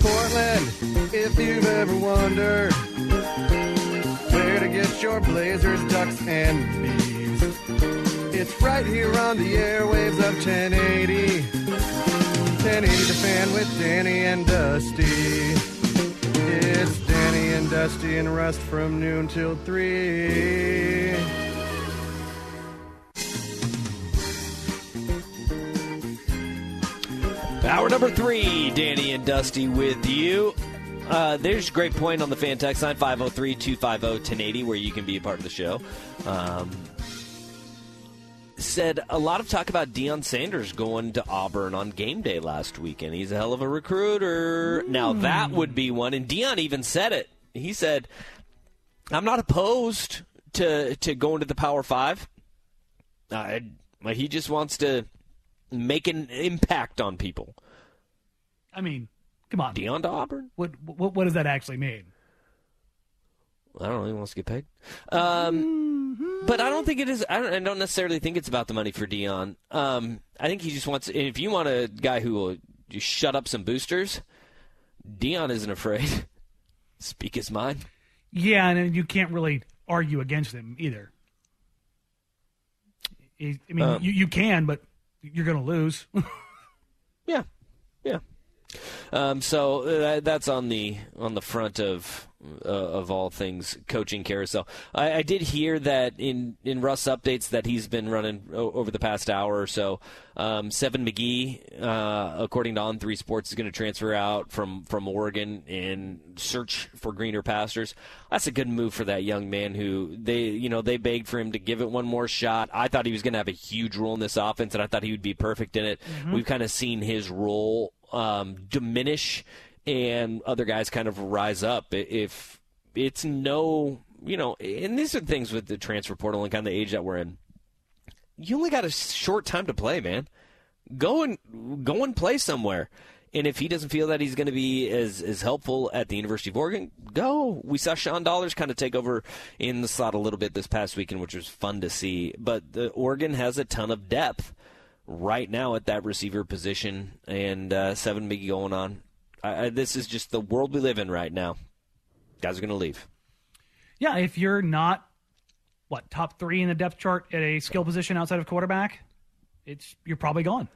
Portland, if you've ever wondered where to get your blazers, ducks, and bees, it's right here on the airwaves of 1080. 1080 the fan with Danny and Dusty. It's Danny and Dusty and Rust from noon till 3. Hour number three, Danny and Dusty with you. Uh, there's a great point on the fan text line 503 250 1080 where you can be a part of the show. Um, said a lot of talk about Deion Sanders going to Auburn on game day last weekend. He's a hell of a recruiter. Now, that would be one. And Deion even said it. He said, I'm not opposed to, to going to the Power Five. Uh, he just wants to make an impact on people. I mean, come on. Deion to Auburn? What, what what does that actually mean? I don't know. He wants to get paid. Um, but I don't think it is. I don't, I don't necessarily think it's about the money for Deion. Um, I think he just wants. If you want a guy who will just shut up some boosters, Deion isn't afraid. Speak his mind. Yeah, and you can't really argue against him either. I mean, Um, you, you can, but you're going to lose. Um, so uh, that's on the on the front of uh, of all things coaching carousel. I, I did hear that in in Russ updates that he's been running o- over the past hour or so. Um, Seven McGee, uh, according to On Three Sports, is going to transfer out from from Oregon and search for greener pastures. That's a good move for that young man who they you know they begged for him to give it one more shot. I thought he was going to have a huge role in this offense, and I thought he would be perfect in it. We've kind of seen his role um, diminish and other guys kind of rise up. If it's no, you know, and these are things with the transfer portal and kind of the age that we're in. You only got a short time to play, man. Go and go and play somewhere. And if he doesn't feel that he's going to be as, as helpful at the University of Oregon, go. We saw Sean Dollars kind of take over in the slot a little bit this past weekend, which was fun to see. But the Oregon has a ton of depth right now at that receiver position, and uh, seven big going on. I, I, this is just the world we live in right now. Guys are going to leave. yeah, if you're not what top three in the depth chart at a skill position outside of quarterback, it's you're probably gone.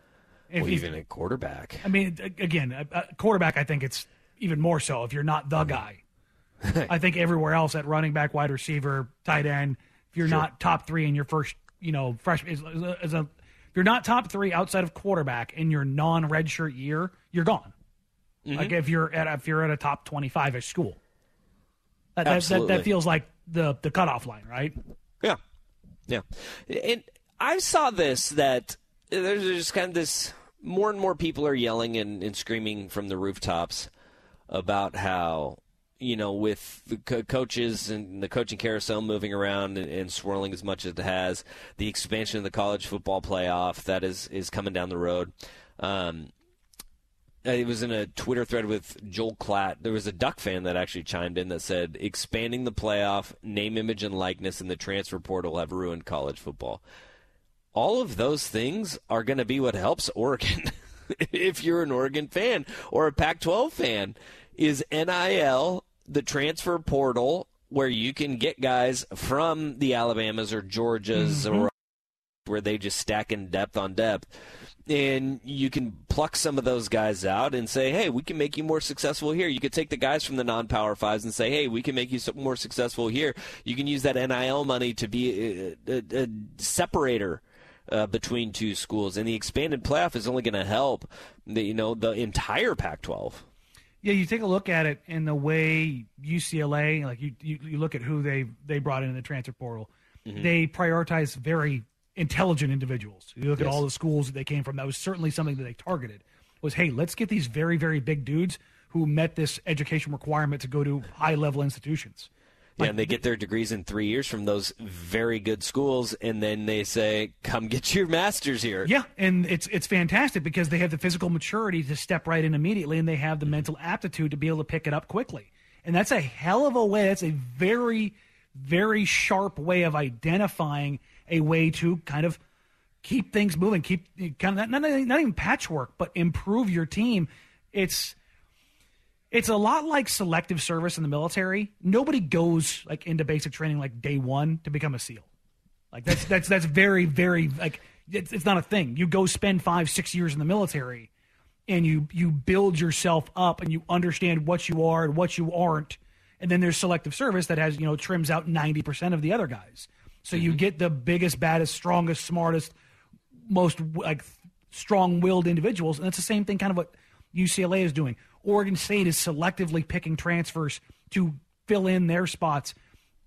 If Well, even at quarterback. I mean, again, a, a quarterback. I think it's even more so if you're not the guy. I think everywhere else at running back, wide receiver, tight end, if you're not top three in your first, you know, freshman, as, is a, is a, if you're not top three outside of quarterback in your non-redshirt year, you're gone. Mm-hmm. Like if you're at if you're at a top twenty-five at school, that, that, that, that feels like the the cutoff line, right? Yeah, yeah. And I saw this that there's just kind of this. More and more people are yelling and, and screaming from the rooftops about how you know with the co- coaches and the coaching carousel moving around and, and swirling as much as it has, the expansion of the college football playoff that is is coming down the road. Um, it was in a Twitter thread with Joel Klatt. There was a Duck fan that actually chimed in that said, expanding the playoff, name, image, and likeness in the transfer portal have ruined college football. All of those things are going to be what helps Oregon. if you're an Oregon fan or a Pac 12 fan, is NIL, the transfer portal, where you can get guys from the Alabamas or Georgias or where they just stack in depth on depth. And you can pluck some of those guys out and say, hey, we can make you more successful here. You could take the guys from the non power fives and say, hey, we can make you more successful here. You can use that NIL money to be a, a, a separator. Uh, between two schools, and the expanded playoff is only going to help the you know the entire Pac-12. Yeah, you take a look at it in the way UCLA, like you, you, you look at who they they brought in the transfer portal. Mm-hmm. They prioritize very intelligent individuals. You look at all the schools that they came from. That was certainly something that they targeted. was, hey, let's get these very very big dudes who met this education requirement to go to high level institutions. Yeah, and they get their degrees in three years from those very good schools, and then they say, "Come get your master's here." Yeah, and it's it's fantastic because they have the physical maturity to step right in immediately, and they have the mm-hmm. mental aptitude to be able to pick it up quickly. And that's a hell of a way. That's a very very sharp way of identifying a way to kind of keep things moving, keep kind of not, not, not even patchwork, but improve your team. It's it's a lot like selective service in the military. Nobody goes like into basic training like day one to become a SEAL. Like that's that's that's very very like it's, it's not a thing. You go spend five six years in the military, and you you build yourself up and you understand what you are and what you aren't. And then there's selective service that has you know trims out ninety percent of the other guys. So mm-hmm. you get the biggest, baddest, strongest, smartest, most like strong-willed individuals, and it's the same thing kind of what UCLA is doing. Oregon State is selectively picking transfers to fill in their spots.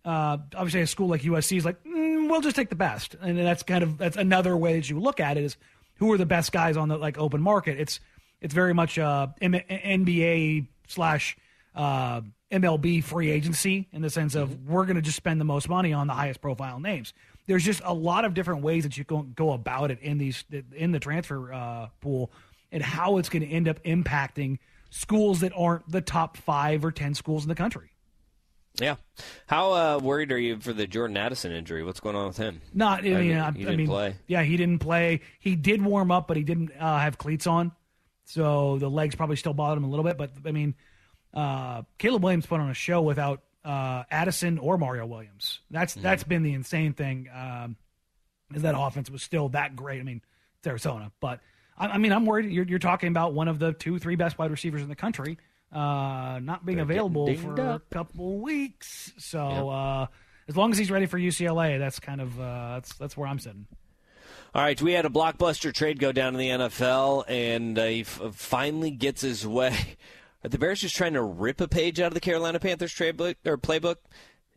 Uh, obviously, a school like USC is like, mm, we'll just take the best, and that's kind of that's another way that you look at it is who are the best guys on the like open market. It's it's very much uh, M- NBA slash uh, MLB free agency in the sense of mm-hmm. we're going to just spend the most money on the highest profile names. There's just a lot of different ways that you can go about it in these in the transfer uh, pool and how it's going to end up impacting schools that aren't the top five or ten schools in the country. Yeah. How uh, worried are you for the Jordan Addison injury? What's going on with him? Not, I mean, I, he didn't I mean, play. Yeah, he didn't play. He did warm up, but he didn't uh, have cleats on, so the legs probably still bothered him a little bit. But I mean, uh, Caleb Williams put on a show without uh, Addison or Mario Williams. That's mm-hmm. that's been the insane thing. Um, is that offense was still that great? I mean, it's Arizona, but I, I mean, I'm worried. You're, you're, talking about one of the two, three best wide receivers in the country uh, not being They're available for up. a couple weeks. So yep. uh, as long as he's ready for UCLA, that's kind of uh, that's that's where I'm sitting. All right, we had a blockbuster trade go down in the NFL, and uh, he f- finally gets his way. Are the Bears just trying to rip a page out of the Carolina Panthers trade book or playbook?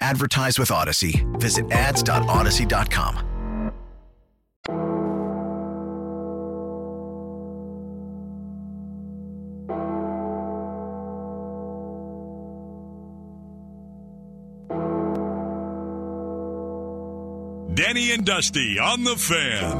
Advertise with Audacy. Visit ads.audacy.com. Danny and Dusty on the fan.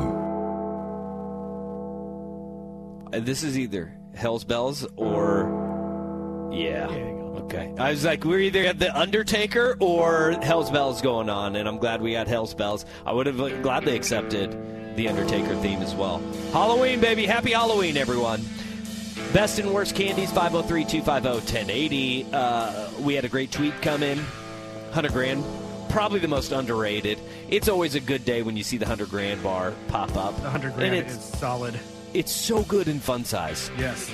Uh, this is either Hell's Bells or. Yeah. Okay. I was like, we're either at The Undertaker or Hell's Bells going on, and I'm glad we got Hell's Bells. I would have gladly accepted the Undertaker theme as well. Halloween, baby. Happy Halloween, everyone. Best and worst candies, 503 250 1080. Uh, we had a great tweet come in. 100 grand probably the most underrated. It's always a good day when you see the 100 grand bar pop up. The 100 grand and is solid. It's so good in fun size. Yes.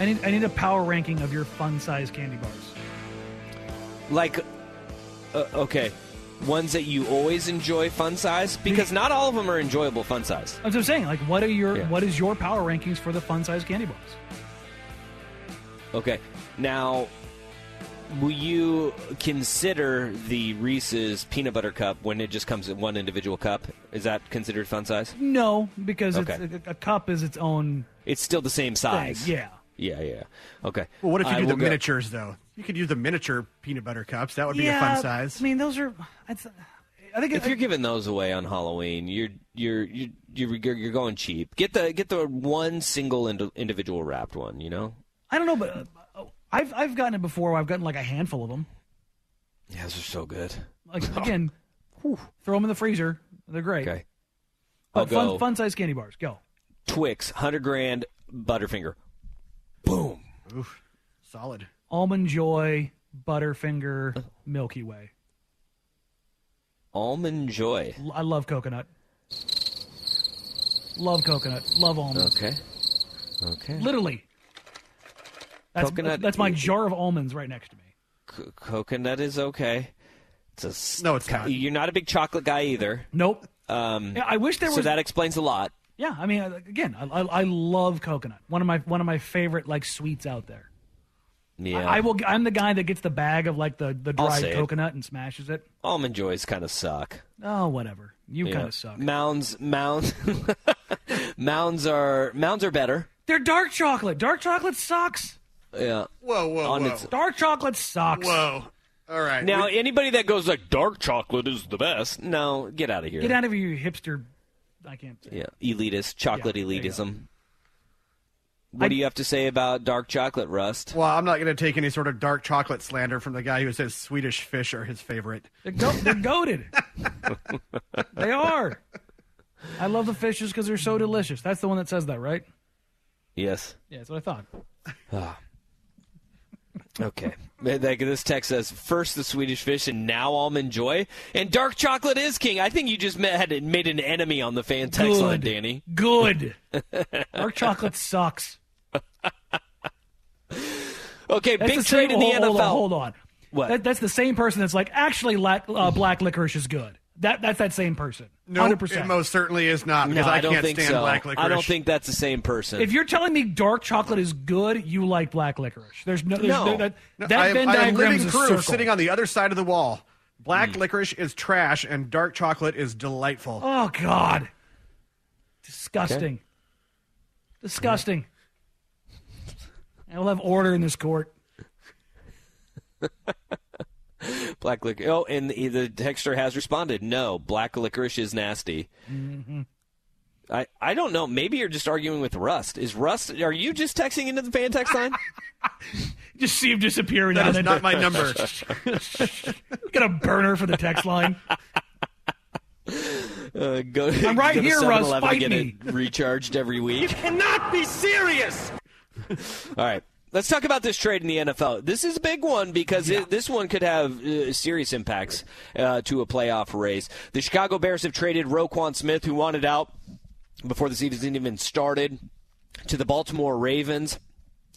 I need, I need a power ranking of your fun size candy bars. Like, uh, okay, ones that you always enjoy fun size because not all of them are enjoyable fun size. That's what I'm saying. Like, what are your yeah. what is your power rankings for the fun size candy bars? Okay, now will you consider the Reese's peanut butter cup when it just comes in one individual cup? Is that considered fun size? No, because okay. a, a, cup is its own. It's still the same size. Thing. Yeah. Yeah, yeah. Okay. Well, what if you I do the miniatures though? You could use the miniature peanut butter cups. That would be yeah, a fun size. I mean, those are. I think if you're giving those away on Halloween, you're you're you're you're, you're going cheap. Get the get the one single ind- individual wrapped one. You know. I don't know, but uh, I've I've gotten it before. I've gotten like a handful of them. Yeah, those are so good. Like again, whew, throw them in the freezer. They're great. Okay. I'll but fun fun size candy bars. Go. Twix, hundred grand, Butterfinger. Boom. Oof, solid. Almond Joy, Butterfinger, Milky Way. Almond Joy. I love coconut. Love coconut. Love almond. Okay. Okay. Literally, That's, Coconut- That's my jar of almonds right next to me. Co- coconut is okay. It's a No, it's not. You're not a big chocolate guy either. Nope. Um, Yeah, I wish there was. so that explains a lot. Yeah, I mean, uh, again, I, I, I love coconut. One of my one of my favorite like sweets out there. Yeah, I, I will. I'm the guy that gets the bag of like the the dried say it. coconut and smashes it. Almond joys kind of suck. Oh, whatever. You Yeah. kind of suck. Mounds, mounds, mounds are mounds are better. They're dark chocolate. Dark chocolate sucks. Yeah. Whoa, whoa, On whoa. its- Dark chocolate sucks. Whoa. All right. Now, We- anybody that goes like dark chocolate is the best. No, get out of here. Get out of here, you hipster. I can't. Say. Yeah, elitist, chocolate Yeah, there you go. elitism. What I- do you have to say about dark chocolate, Rust? well, I'm not going to take any sort of dark chocolate slander from the guy who says Swedish fish are his favorite. They're, go- they're goaded. they are. I love the fishes because they're so delicious. That's the one that says that, right? Yes. Yeah, that's what I thought. Ah. Okay. Like, This text says first the Swedish fish and now almond joy, and dark chocolate is king. I think you just met, had made an enemy on the fan text line, Danny. Good. Dark chocolate sucks. Okay, That's big trade same, in the hold, NFL. Hold on. Hold on. What? That, that's the same person that's like, actually, lac- uh, black licorice is good. That That's that same person. No, 100%. it most certainly is not because no, I, I don't can't think stand so. black licorice. I don't think that's the same person. If you're telling me dark chocolate is good, you like black licorice. There's no, there's No. no that, No, that I Venn I diagram living is a proof circle. sitting on the other side of the wall. Black Hmm. licorice is trash and dark chocolate is delightful. Oh God, disgusting, disgusting. I will have order in this court. black licorice. Oh, and the, the texter has responded. No, black licorice is nasty. Mm-hmm. I, I don't know. Maybe you're just arguing with Rust. Is Rust? Are you just texting into the fan text line? Just see him disappearing. That down is not my number. Got a burner for the text line. Uh, go, I'm right go here, Russ. 7-Eleven to Fight get me. it recharged every week. You cannot be serious. All right. Let's talk about this trade in the NFL. This is a big one because it, this one could have uh, serious impacts uh, to a playoff race. The Chicago Bears have traded Roquan Smith, who wanted out before the season even started, to the Baltimore Ravens.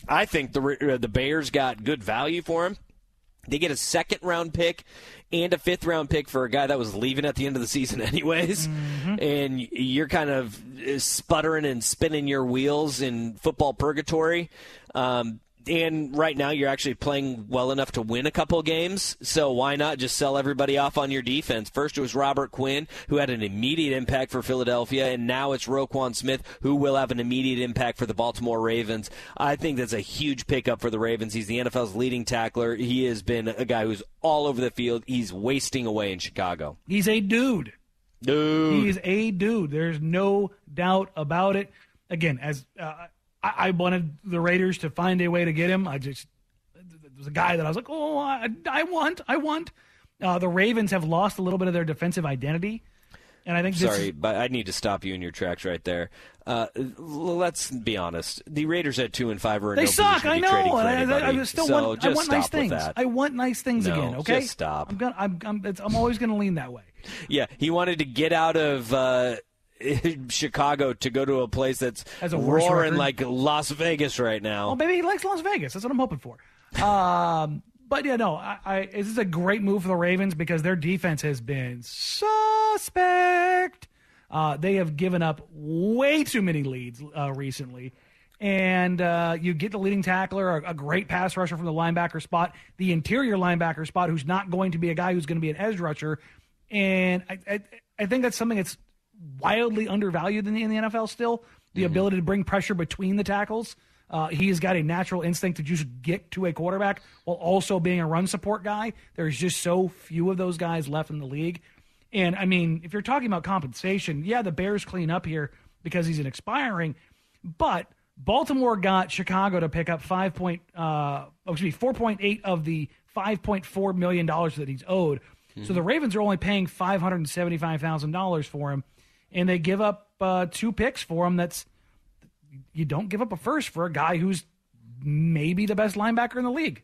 I think the uh, the Bears got good value for him. They get a second round pick and a fifth round pick for a guy that was leaving at the end of the season, anyways. And you're kind of uh, sputtering and spinning your wheels in football purgatory. Um, and right now, you're actually playing well enough to win a couple games. So why not just sell everybody off on your defense? First, it was Robert Quinn, who had an immediate impact for Philadelphia, and now it's Roquan Smith, who will have an immediate impact for the Baltimore Ravens. I think that's a huge pickup for the Ravens. He's the NFL's leading tackler. He has been a guy who's all over the field. He's wasting away in Chicago. He's a dude. Dude. He's a dude. There's no doubt about it. Again, as uh, I, I wanted the Raiders to find a way to get him, I just there was a guy that I was like, oh, I, I want, I want. Uh, the Ravens have lost a little bit of their defensive identity, and I think this Sorry, but I need to stop you in your tracks right there. Uh, let's be honest. The Raiders at two and five are in they no suck. I know. and I, I. I still so want, I want nice things. I want nice things No, again. Okay, just stop. I'm gonna, I'm, I'm, it's, I'm always going to lean that way. Yeah, he wanted to get out of uh, Chicago to go to a place that's Has a roaring record. like Las Vegas right now. Well, maybe he likes Las Vegas. That's what I'm hoping for. Um, but yeah, no, I, I, this is a great move for the Ravens because their defense has been suspect. Uh, they have given up way too many leads uh, recently. And uh, you get the leading tackler, a, a great pass rusher from the linebacker spot, the interior linebacker spot, who's not going to be a guy who's going to be an edge rusher. And I, I, I think that's something that's wildly undervalued in the, in the NFL still the ability to bring pressure between the tackles. Uh, he has got a natural instinct to just get to a quarterback while also being a run support guy. There's just so few of those guys left in the league. And I mean, if you're talking about compensation, yeah, the Bears clean up here because he's an expiring, but Baltimore got Chicago to pick up five point, uh, oh, excuse me, four point eight of the five point four million dollars that he's owed. So the Ravens are only paying five hundred and seventy five thousand dollars for him, and they give up uh, two picks for him. That's you don't give up a first for a guy who's maybe the best linebacker in the league.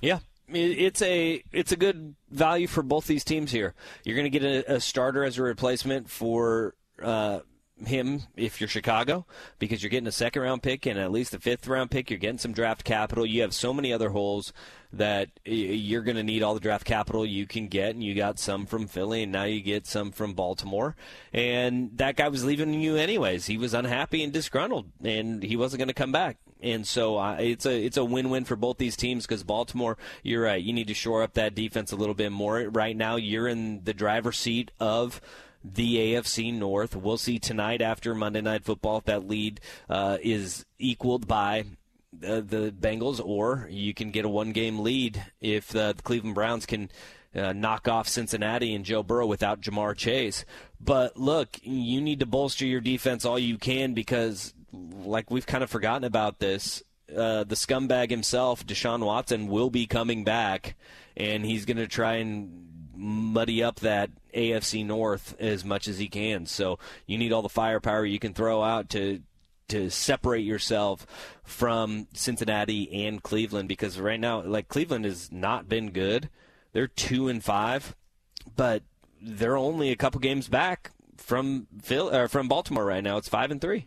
Yeah, it's a it's a good value for both these teams here. You're going to get a, a starter as a replacement for uh, him if you're Chicago because you're getting a second round pick and at least a fifth round pick. You're getting some draft capital. You have so many other holes that you're going to need all the draft capital you can get, and you got some from Philly, and now you get some from Baltimore. And that guy was leaving you anyways. He was unhappy and disgruntled, and he wasn't going to come back. And so uh, it's a it's a win win for both these teams because Baltimore, you're right, you need to shore up that defense a little bit more. Right now, you're in the driver's seat of the AFC North. We'll see tonight after Monday Night Football if that lead uh, is equaled by uh, the Bengals, or you can get a one game lead if the, the Cleveland Browns can. Uh, knock off Cincinnati and Joe Burrow without Ja'Marr Chase. But look, you need to bolster your defense all you can because, like we've kind of forgotten about this, uh, the scumbag himself, Deshaun Watson, will be coming back, and he's going to try and muddy up that AFC North as much as he can. So you need all the firepower you can throw out to to separate yourself from Cincinnati and Cleveland because right now, like Cleveland has not been good. They're two and five, but they're only a couple games back from Phil or from Baltimore right now. It's five and three.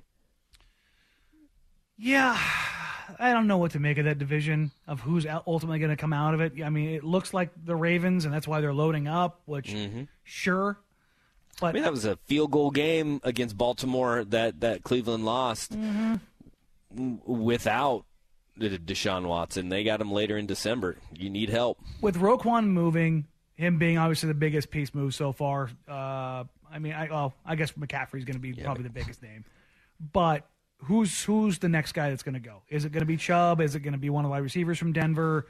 Yeah, I don't know what to make of that division of who's ultimately going to come out of it. I mean, it looks like the Ravens, and that's why they're loading up. Which, mm-hmm. sure, but I mean, that was a field goal game against Baltimore that that Cleveland lost mm-hmm. without Deshaun Watson. They got him later in December. You need help with Roquan moving. Him being obviously the biggest piece move so far. Uh, I mean, I well, I guess McCaffrey's going to be yeah. probably the biggest name, but who's who's the next guy that's going to go? Is it going to be Chubb? Is it going to be one of the wide receivers from Denver?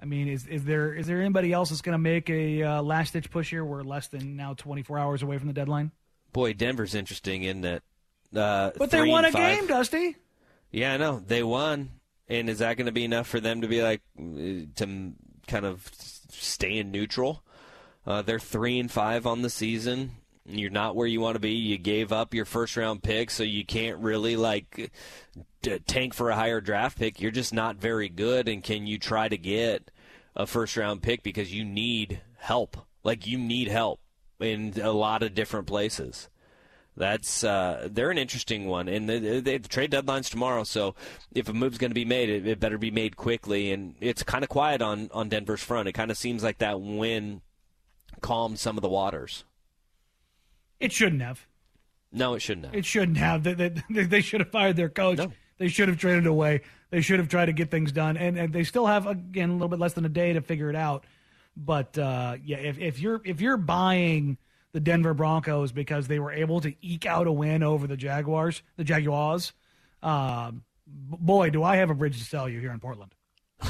I mean, is is there is there anybody else that's going to make a uh, last ditch push here? We're less than now 24 hours away from the deadline. Boy, Denver's interesting in that. Uh, but they won a game, Dusty. Yeah, I know they won, and is that going to be enough for them to be like to kind of stay in neutral? Uh, they're three and five on the season. You're not where you want to be. You gave up your first round pick, so you can't really like tank for a higher draft pick. You're just not very good. And can you try to get a first round pick because you need help? Like you need help in a lot of different places. That's uh, they're an interesting one, and the, the, trade deadline's tomorrow. So if a move's going to be made, it, it, better be made quickly. And it's kind of quiet on on Denver's front. It kind of seems like that win calmed some of the waters. It shouldn't have. No, it shouldn't have. It shouldn't have. They, they, they should have fired their coach. No. They should have traded away. They should have tried to get things done, and, and they still have again a little bit less than a day to figure it out. But uh, yeah, if, if you're if you're buying the Denver Broncos because they were able to eke out a win over the Jaguars, the Jaguars, uh, boy, do I have a bridge to sell you here in Portland.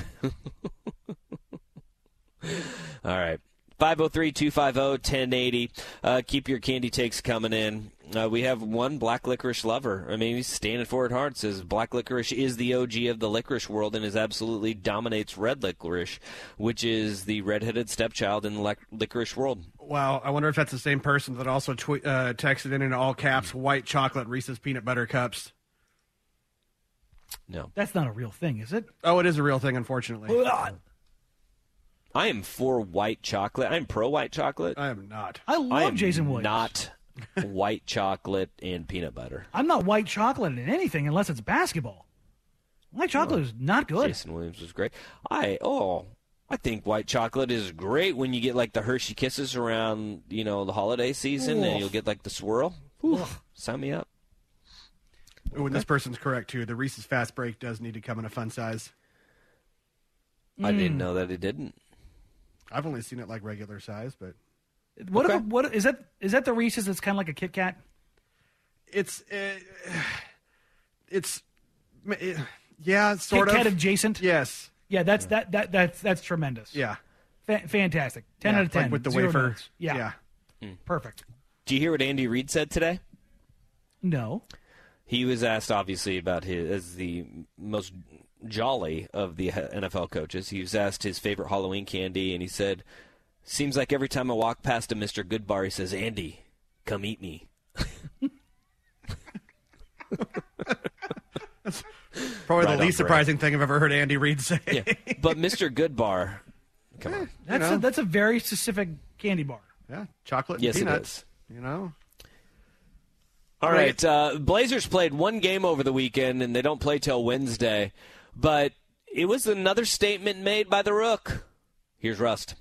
All right. 503 250 1080. Uh, keep your candy takes coming in. Uh, we have one black licorice lover. I mean, he's standing for it hard. Says black licorice is the OG of the licorice world and is absolutely dominates red licorice, which is the redheaded stepchild in the lic- licorice world. Wow, I wonder if that's the same person that also tw- uh, texted in in all caps white chocolate Reese's peanut butter cups. No, that's not a real thing, is it? Oh, it is a real thing, unfortunately. I am for white chocolate. I'm pro white chocolate. I am not. I love I am Jason Williams. Not white chocolate and peanut butter. I'm not white chocolate in anything unless it's basketball. White chocolate oh, is not good. Jason Williams was great. I oh, I think white chocolate is great when you get like the Hershey Kisses around you know the holiday season, Oof. and you'll get like the swirl. Oof, sign me up. Oh, and this person's correct too. The Reese's Fast Break does need to come in a fun size. I didn't mm. know that it didn't. I've only seen it like regular size, but what? Okay. If, what is that? Is that the Reese's? That's kind of like a Kit Kat. It's uh, it's it, yeah, sort Kit of Kat adjacent. Yes. Yeah, that's that that that's that's tremendous. Yeah. Fa- fantastic. Ten yeah, out of ten. Like with the Zero wafer. Notes. Yeah. Yeah. Mm. Perfect. Do you hear what Andy Reid said today? No. He was asked, obviously, about his as the most jolly of the NFL coaches. He was asked his favorite Halloween candy, and he said, "Seems like every time I walk past a Mr. Goodbar, he says, Andy, come eat me." That's probably right the least surprising thing I've ever heard Andy Reid say. yeah. But Mr. Goodbar, come on, that's a, that's a very specific candy bar. Yeah, chocolate. yes, peanuts, it is. You know. All right. Uh, Blazers played one game over the weekend, and they don't play till Wednesday. But it was another statement made by the Rook. Here's Rust.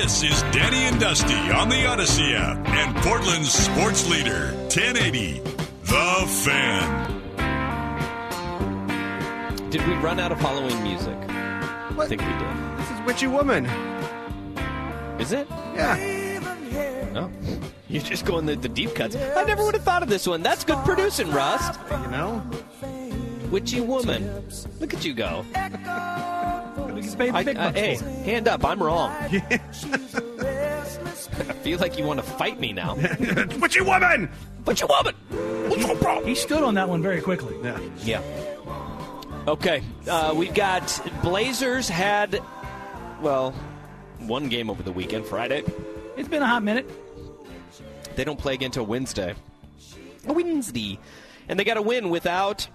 This is Danny and Dusty on the Audacy app and Portland's sports leader, 1080, The Fan. Did we run out of Halloween music? What? I think we did. This is Witchy Woman. Is it? Yeah. No. Oh. You're just going the, the deep cuts. I never would have thought of this one. That's good producing, Rust. You know? Witchy woman. Look at you go. Paid I, big I- bucks hey, hand up. I'm wrong. I feel like you want to fight me now. but you Woman! Witchy woman. What's your problem? He stood on that one very quickly. Yeah. Yeah. Okay. Uh, we've got Blazers had, well, one game over the weekend, Friday. It's been a hot minute. They don't play again until Wednesday. Wednesday. And they got a win without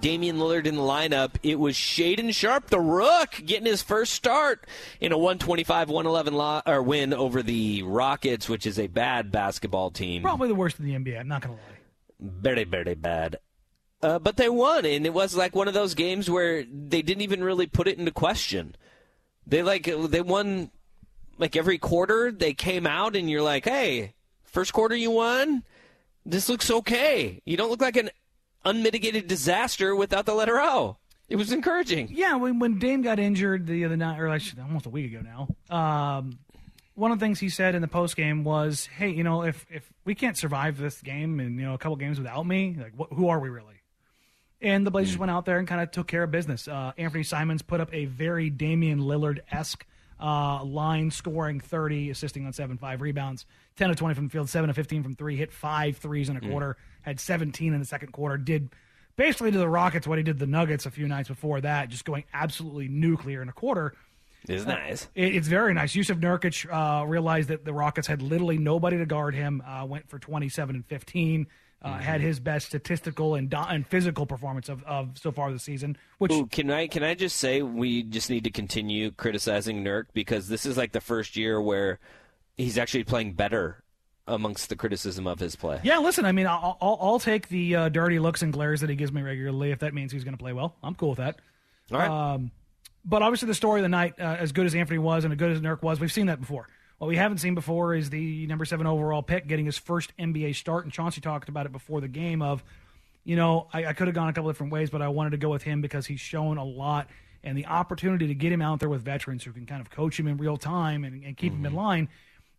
Damian Lillard in the lineup. It was Shaedon Sharpe, the rook, getting his first start in a 125-111 lo- or win over the Rockets, which is a bad basketball team. Probably the worst in the NBA. I'm not going to lie. very, very bad. Uh, but they won, and it was like one of those games where they didn't even really put it into question. They like they won like every quarter. They came out, and you're like, "Hey, first quarter you won. This looks okay. You don't look like an unmitigated disaster without the letter O." It was encouraging. Yeah, when when Dame got injured the other night, or actually almost a week ago now, um, one of the things he said in the post game was, "Hey, you know, if if we can't survive this game and you know a couple games without me, like wh- who are we really?" And the Blazers went out there and kind of took care of business. Uh, Anthony Simons put up a very Damian Lillard esque uh, line, scoring 30, assisting on 7 5 rebounds, 10 of 20 from the field, 7 of 15 from three, hit five threes in a quarter, had 17 in the second quarter, did basically to the Rockets what he did the Nuggets a few nights before that, just going absolutely nuclear in a quarter. It's nice. It, it's very nice. Yusuf Nurkic uh, realized that the Rockets had literally nobody to guard him. Uh, went for 27 and 15. Uh, Had his best statistical and, do- and physical performance of, of so far this season. Which Ooh, can I can I just say we just need to continue criticizing Nurk because this is like the first year where he's actually playing better amongst the criticism of his play. yeah, listen. I mean, I'll, I'll, I'll take the uh, dirty looks and glares that he gives me regularly if that means he's going to play well. I'm cool with that. All right. Um, but obviously, the story of the night, uh, as good as Anthony was and as good as Nurk was, we've seen that before. What we haven't seen before is the number seven overall pick getting his first NBA start. And Chauncey talked about it before the game of, you know, I, I could have gone a couple different ways, but I wanted to go with him because he's shown a lot. And the opportunity to get him out there with veterans who can kind of coach him in real time and, and keep him in line,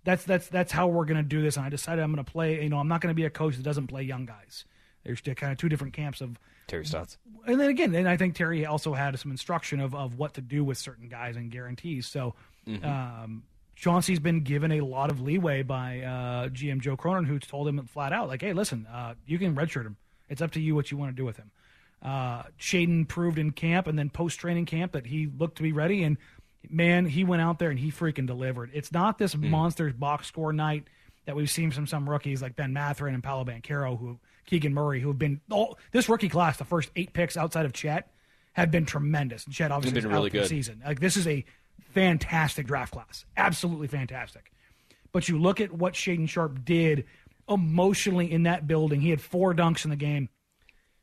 that's that's that's how we're going to do this. And I decided I'm going to play. You know, I'm not going to be a coach that doesn't play young guys. There's kind of two different camps of Terry Stotts. and then again, and I think Terry also had some instruction of, of what to do with certain guys and guarantees. So um, Chauncey's been given a lot of leeway by uh, GM Joe Cronin, who told him flat out, like, hey, listen, uh, you can redshirt him. It's up to you what you want to do with him. Uh, Shaedon proved in camp and then post training camp that he looked to be ready. And man, he went out there and he freaking delivered. It's not this monsters box score night that we've seen from some rookies like Ben Mathurin and Paolo Banchero, who Keegan Murray, who have been all this rookie class, the first eight picks outside of Chet, have been tremendous. And Chet obviously been really the good. season. Like this is a fantastic draft class, absolutely fantastic. But you look at what Shaedon Sharpe did emotionally in that building. He had four dunks in the game.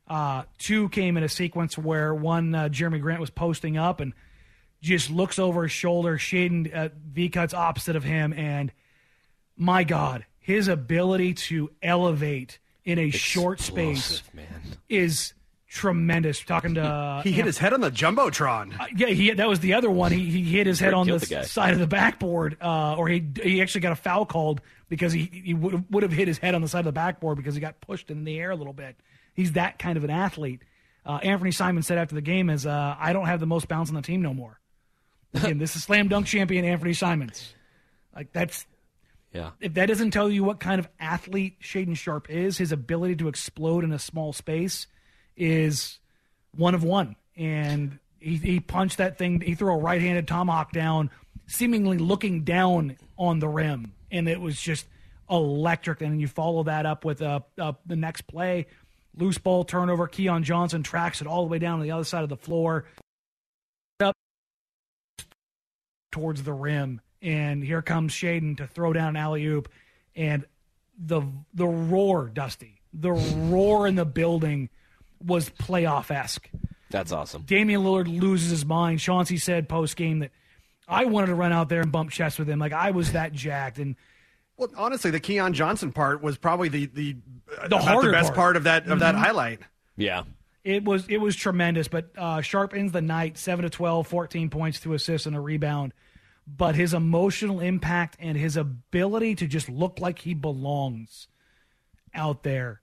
Uh, two came in a sequence where one uh, Jerami Grant was posting up and just looks over his shoulder. Shaedon uh, V cuts opposite of him, and my God, his ability to elevate in a short space man. is tremendous. Talking to uh, He hit his head on the jumbotron. yeah, he that was the other one. He he hit his head on the, the side of the backboard, uh, or he he actually got a foul called because he he would would have hit his head on the side of the backboard because he got pushed in the air a little bit. He's that kind of an athlete. Uh, Anthony Simon said after the game, "Is uh, I don't have the most bounce on the team no more." Again, this is slam dunk champion Anthony Simons. Like that's Yeah. if that doesn't tell you what kind of athlete Shaedon Sharpe is, his ability to explode in a small space is one of one. And he, he punched that thing. He threw a right-handed tomahawk down, seemingly looking down on the rim, and it was just electric. And then you follow that up with uh, uh, the next play. Loose ball turnover. Keon Johnson tracks it all the way down to the other side of the floor. Up towards the rim. And here comes Shaedon to throw down an alley oop. And the the roar, Dusty, the roar in the building was playoff esque. That's awesome. Damian Lillard loses his mind. Chauncey said post game that I wanted to run out there and bump chests with him. Like I was that jacked. And Well, honestly, the Keon Johnson part was probably the the, The about harder the best part. part, of that of that mm-hmm. highlight. Yeah. It was it was tremendous. But uh, Sharpe ends the night seven to 12, 14 points, two assists, and a rebound. But his emotional impact and his ability to just look like he belongs out there,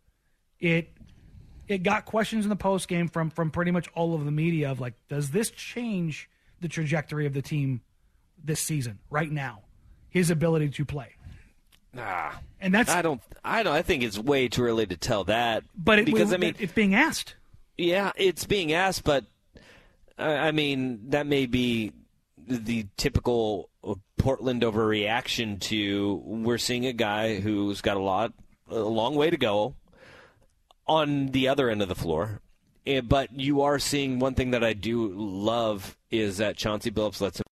it it got questions in the post game from from pretty much all of the media of like, does this change the trajectory of the team this season right now? His ability to play, Ah, and that's I don't. I don't. I think it's way too early to tell that. but it, because I mean, it's being asked. Yeah, it's being asked, but I mean that may be the typical Portland overreaction to we're seeing a guy who's got a lot, a long way to go on the other end of the floor. Eh, But you are seeing one thing that I do love is that Chauncey Billups lets him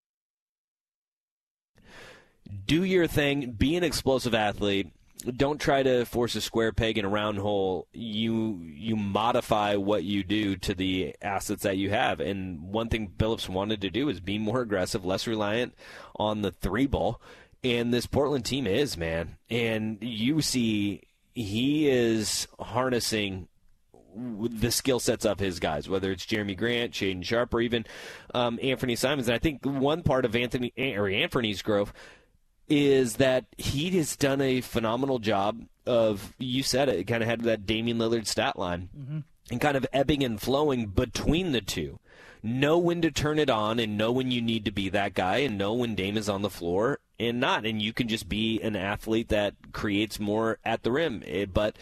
do your thing, be an explosive athlete. Don't try to force a square peg in a round hole. You you modify what you do to the assets that you have. And one thing Billups wanted to do is be more aggressive, less reliant on the three ball. And this Portland team is, man. And you see he is harnessing the skill sets of his guys, whether it's Jerami Grant, Shaedon Sharpe, or even um, Anthony Simons. And I think one part of Anthony or Anthony's growth is that he has done a phenomenal job of you said it, it kind of had that Damian Lillard stat line and kind of ebbing and flowing between the two. Know when to turn it on and know when you need to be that guy and know when Dame is on the floor and not. And you can just be an athlete that creates more at the rim. Eh, But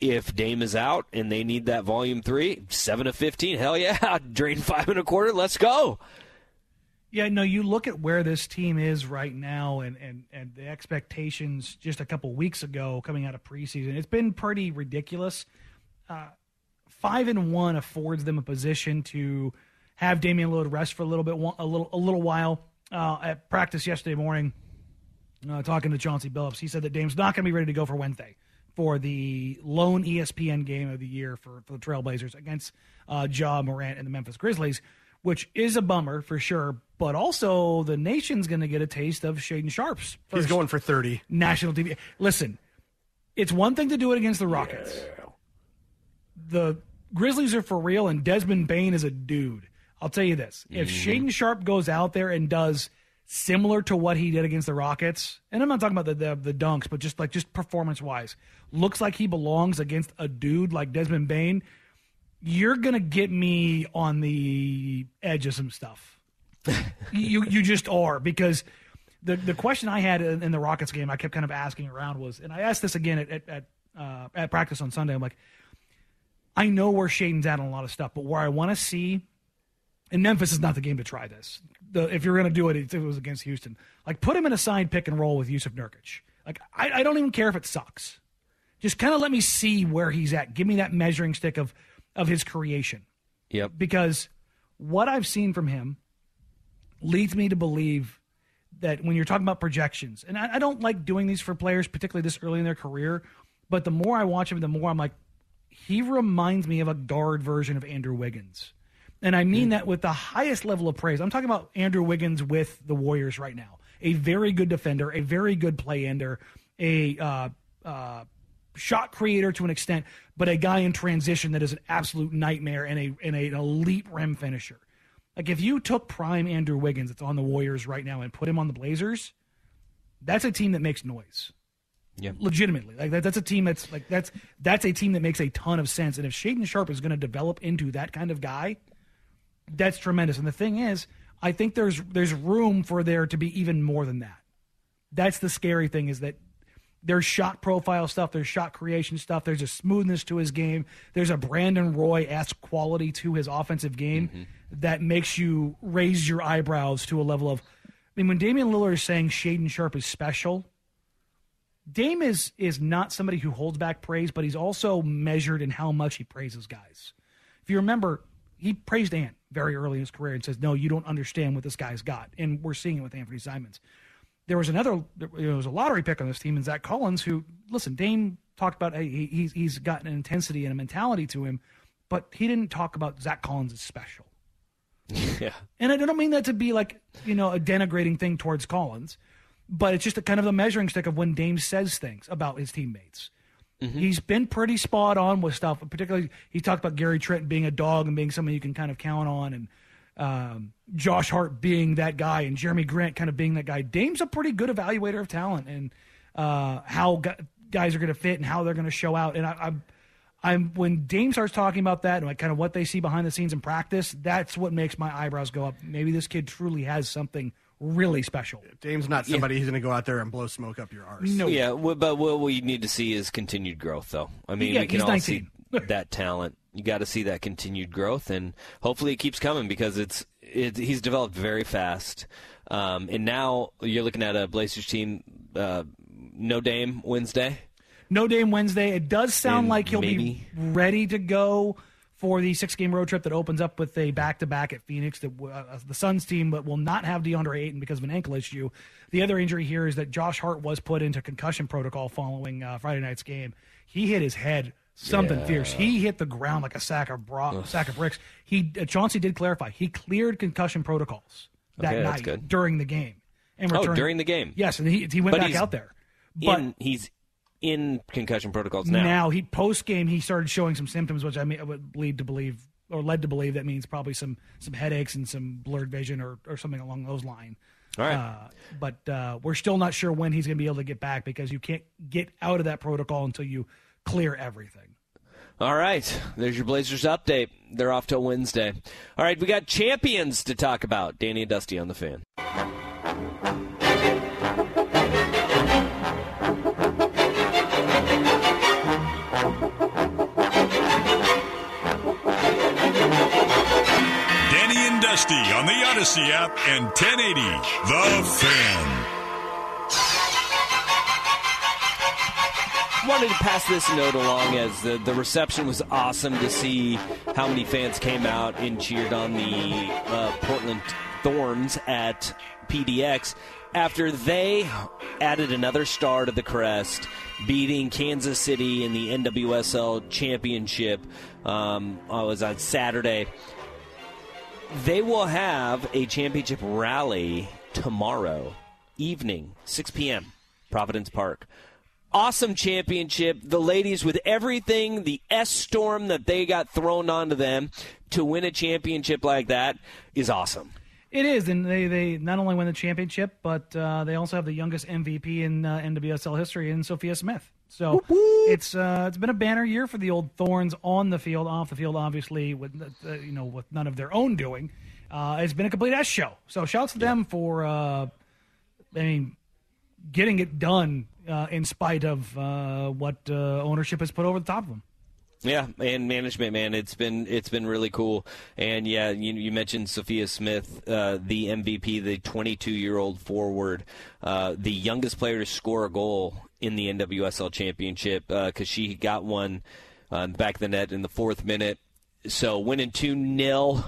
if Dame is out and they need that volume three, seven of fifteen, hell yeah, drain five and a quarter, let's go. Yeah, no, you look at where this team is right now and, and, and the expectations just a couple weeks ago coming out of preseason. It's been pretty ridiculous. Uh, five and one affords them a position to have Damian Lillard rest for a little bit, a little, a little while. Uh, at practice yesterday morning, uh, talking to Chauncey Billups, he said that Dame's not going to be ready to go for Wednesday for the lone ESPN game of the year for, for the Trailblazers against uh, Ja Morant and the Memphis Grizzlies, which is a bummer for sure. But also, the nation's going to get a taste of Shaedon Sharpe's He's going for thirty. national TV. Listen, it's one thing to do it against the Rockets. The Grizzlies are for real, and Desmond Bane is a dude. I'll tell you this: if mm-hmm. Shaedon Sharpe goes out there and does similar to what he did against the Rockets, and I'm not talking about the the, the dunks, but just like just performance wise, looks like he belongs against a dude like Desmond Bane. You're gonna get me on the edge of some stuff. You you just are because the the question I had in, in the Rockets game, I kept kind of asking around was, and I asked this again at at at, uh, at practice on Sunday. I'm like, I know where Shaedon's at on a lot of stuff, but where I want to see, and Memphis is not the game to try this. The, if you're going to do it, if it was against Houston, like put him in a side pick and roll with Yusuf Nurkic. Like I, I don't even care if it sucks. Just kind of let me see where he's at. Give me that measuring stick of of his creation Yep. because what I've seen from him leads me to believe that when you're talking about projections, and I, I don't like doing these for players, particularly this early in their career, but the more I watch him, the more I'm like, he reminds me of a guard version of Andrew Wiggins. And I mean that with the highest level of praise. I'm talking about Andrew Wiggins with the Warriors right now. A very good defender, a very good play ender, a uh, uh, shot creator to an extent, but a guy in transition that is an absolute nightmare and a and a, an elite rim finisher. Like if you took prime Andrew Wiggins that's on the Warriors right now and put him on the Blazers, that's a team that makes noise. Yeah. Legitimately. Like that, that's a team that's like that's that's a team that makes a ton of sense. And if Shaedon Sharpe is going to develop into that kind of guy, that's tremendous. And the thing is, I think there's there's room for there to be even more than that. That's the scary thing is that there's shot profile stuff, there's shot creation stuff, there's a smoothness to his game, there's a Brandon Roy esque quality to his offensive game mm-hmm. that makes you raise your eyebrows to a level of. I mean, when Damian Lillard is saying Shaedon Sharpe is special, Dame is is not somebody who holds back praise, but he's also measured in how much he praises guys. If you remember, he praised Ant very early in his career and says, "No, you don't understand what this guy's got," and we're seeing it with Anthony Simons. There was another, there was a lottery pick on this team, and Zach Collins, who listen, Dame talked about hey, he, he's he's got an intensity and a mentality to him, but he didn't talk about Zach Collins as special. Yeah. And I don't mean that to be like, you know, a denigrating thing towards Collins, but it's just a kind of the measuring stick of when Dame says things about his teammates. Mm-hmm. He's been pretty spot on with stuff. Particularly, he talked about Gary Trent being a dog and being someone you can kind of count on, and um, Josh Hart being that guy, and Jerami Grant kind of being that guy. Dame's a pretty good evaluator of talent and uh, how guys are going to fit and how they're going to show out. And I, I'm, I'm when Dame starts talking about that and like kind of what they see behind the scenes in practice, that's what makes my eyebrows go up. Maybe this kid truly has something really special. Dame's not somebody who's going to go out there and blow smoke up your arse. No, Yeah, but what we need to see is continued growth, though. I mean, Yeah, we can he's all 19. see that talent. You got to see that continued growth, and hopefully it keeps coming because it's it, he's developed very fast. Um, and now you're looking at a Blazers team, uh, no Dame Wednesday. No Dame Wednesday. It does sound And like he'll maybe- be ready to go for the six game road trip that opens up with a back to back at Phoenix. That uh, the Suns team, but will not have DeAndre Ayton because of an ankle issue. The other injury here is that Josh Hart was put into concussion protocol following uh, Friday night's game. He hit his head something fierce. He hit the ground like a sack of bra- sack of bricks. He uh, Chauncey did clarify he cleared concussion protocols that Okay, night during the game. And Oh, during the game. Yes, and he he went But back out there. But in he's in concussion protocols now, now. he post game he started showing some symptoms, which I, mean, would lead to believe or led to believe that means probably some some headaches and some blurred vision or, or something along those lines. All right. Uh, but uh, we're still not sure when he's going to be able to get back because you can't get out of that protocol until you clear everything. All right, there's your Blazers update. They're off till Wednesday. All right, we got champions to talk about. Danny and Dusty on the fan. Danny and Dusty on the Audacy app and 1080 The Fan. Wanted to pass this note along as the, the reception was awesome to see how many fans came out and cheered on the uh, Portland Thorns at PDX after they added another star to the crest, beating Kansas City in the NWSL championship. Um, it was on Saturday. They will have a championship rally tomorrow evening, 6 p.m., Providence Park awesome championship. The ladies with everything, the S storm that they got thrown onto them to win a championship like that is awesome. It is, and they, they not only win the championship, but uh, they also have the youngest MVP in uh, NWSL history in Sophia Smith. So it's uh, it's been a banner year for the old Thorns on the field, off the field, obviously with uh, you know with none of their own doing. Uh, it's been a complete S show. So shouts to them for uh, I mean getting it done uh, in spite of uh, what uh, ownership has put over the top of them. Yeah, and management, man, it's been it's been really cool. And yeah, you, you mentioned Sophia Smith, uh, the MVP, the 22 year old forward, uh, the youngest player to score a goal in the NWSL championship because she got one uh, the back of the net in the fourth minute. So winning two 0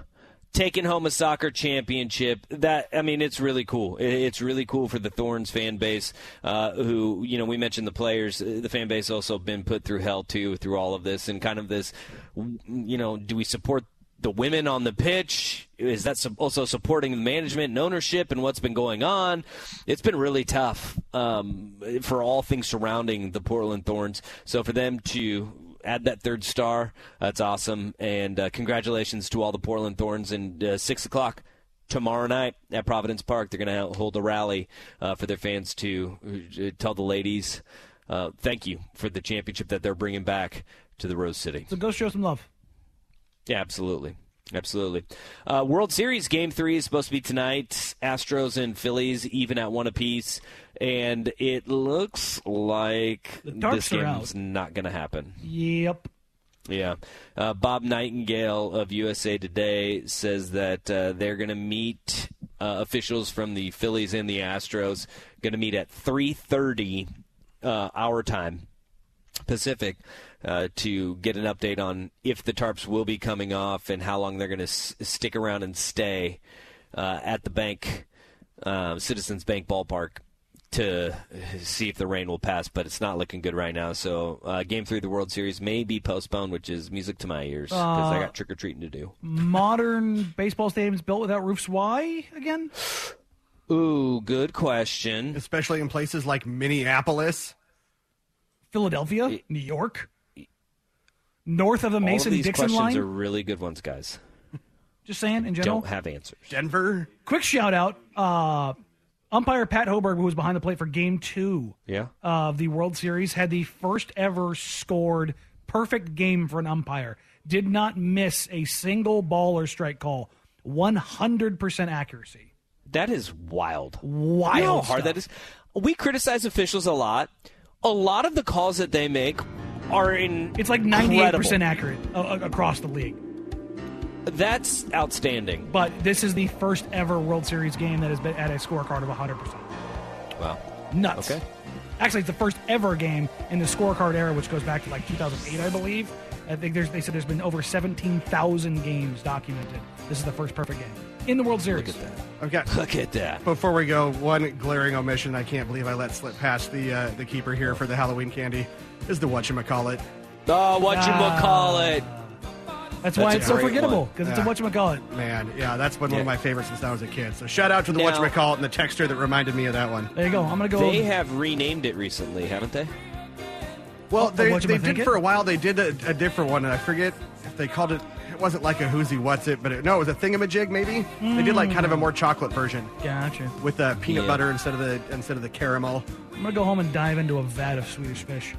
taking home a soccer championship. That I mean, it's really cool. It's really cool for the Thorns fan base, uh, who you know we mentioned the players. Uh, The fan base also been put through hell too through all of this and kind of this. You know, do we support? The women on the pitch is that also supporting the management and ownership and what's been going on. It's been really tough um, for all things surrounding the Portland Thorns. So for them to add that third star. That's awesome. And uh, congratulations to all the Portland Thorns. And uh, 6 o'clock tomorrow night at Providence Park, they're going to hold a rally uh, for their fans to uh, tell the ladies uh, thank you for the championship that they're bringing back to the Rose City. So go show some love. Yeah, absolutely. Absolutely. Uh, World Series Game 3 is supposed to be tonight. Astros and Phillies even at one apiece. And it looks like this game's not going to happen. Yep. Yeah. Uh, Bob Nightingale of USA Today says that uh, they're going to meet uh, officials from the Phillies and the Astros going to meet at 3:30 uh, our time, Pacific, uh, to get an update on if the tarps will be coming off and how long they're going to s- stick around and stay uh, at the bank, uh, Citizens Bank ballpark. To see if the rain will pass, but it's not looking good right now. So, uh, game three of the World Series may be postponed, which is music to my ears because I got trick or treating to do. Modern baseball stadiums built without roofs. Why again? Ooh, good question. especially in places like Minneapolis. Philadelphia, New York, north of the All of Mason these Dixon questions line. are really good ones, guys. Just saying in general. Don't have answers. Denver. Quick shout out, uh, umpire Pat Hoberg, who was behind the plate for Game Two Yeah. of the World Series, had the first ever scored perfect game for an umpire. Did not miss a single ball or strike call. One hundred percent accuracy. That is wild. Wild. You know how hard stuff. that is? We criticize officials a lot. A lot of the calls that they make are in. It's like ninety-eight percent accurate uh, across the league. That's outstanding. But this is the first ever World Series game that has been at a scorecard of 100%. Wow. Nuts. Okay. Actually, it's the first ever game in the scorecard era, which goes back to like 2008, I believe. I think there's, they said there's been over 17,000 games documented. This is the first perfect game in the World Series. Look at that. Okay. Look at that. Before we go, one glaring omission I can't believe I let slip past the uh, the keeper here for the Halloween candy is the whatchamacallit. Oh, what you call it? That's why it's so forgettable one. because it's Yeah. a whatchamacallit. Man, yeah, that's been one of my favorites since I was a kid. So shout out to the Now- whatchamacallit and the texture that reminded me of that one. There you go. I'm going to go. They have renamed it recently, haven't they? Well, Oh, they, whatchamacallit they did it? for a while. They did a, a different one, and I forget if they called it. It wasn't like a who's he what's it, but it, no, it was a thingamajig. Maybe they did like kind of a more chocolate version Gotcha. with the peanut Yeah. butter instead of the instead of the caramel. I'm going to go home and dive into a vat of Swedish fish.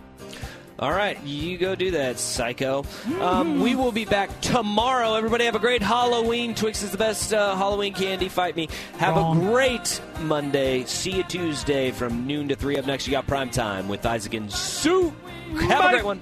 All right, you go do that, psycho. Um, we will be back tomorrow. Everybody have a great Halloween. Twix is the best uh, Halloween candy. Fight me. Have Wrong. a great Monday. See you Tuesday from noon to 3. Up next, you got Prime Time with Isaac and Sue. Have a great one.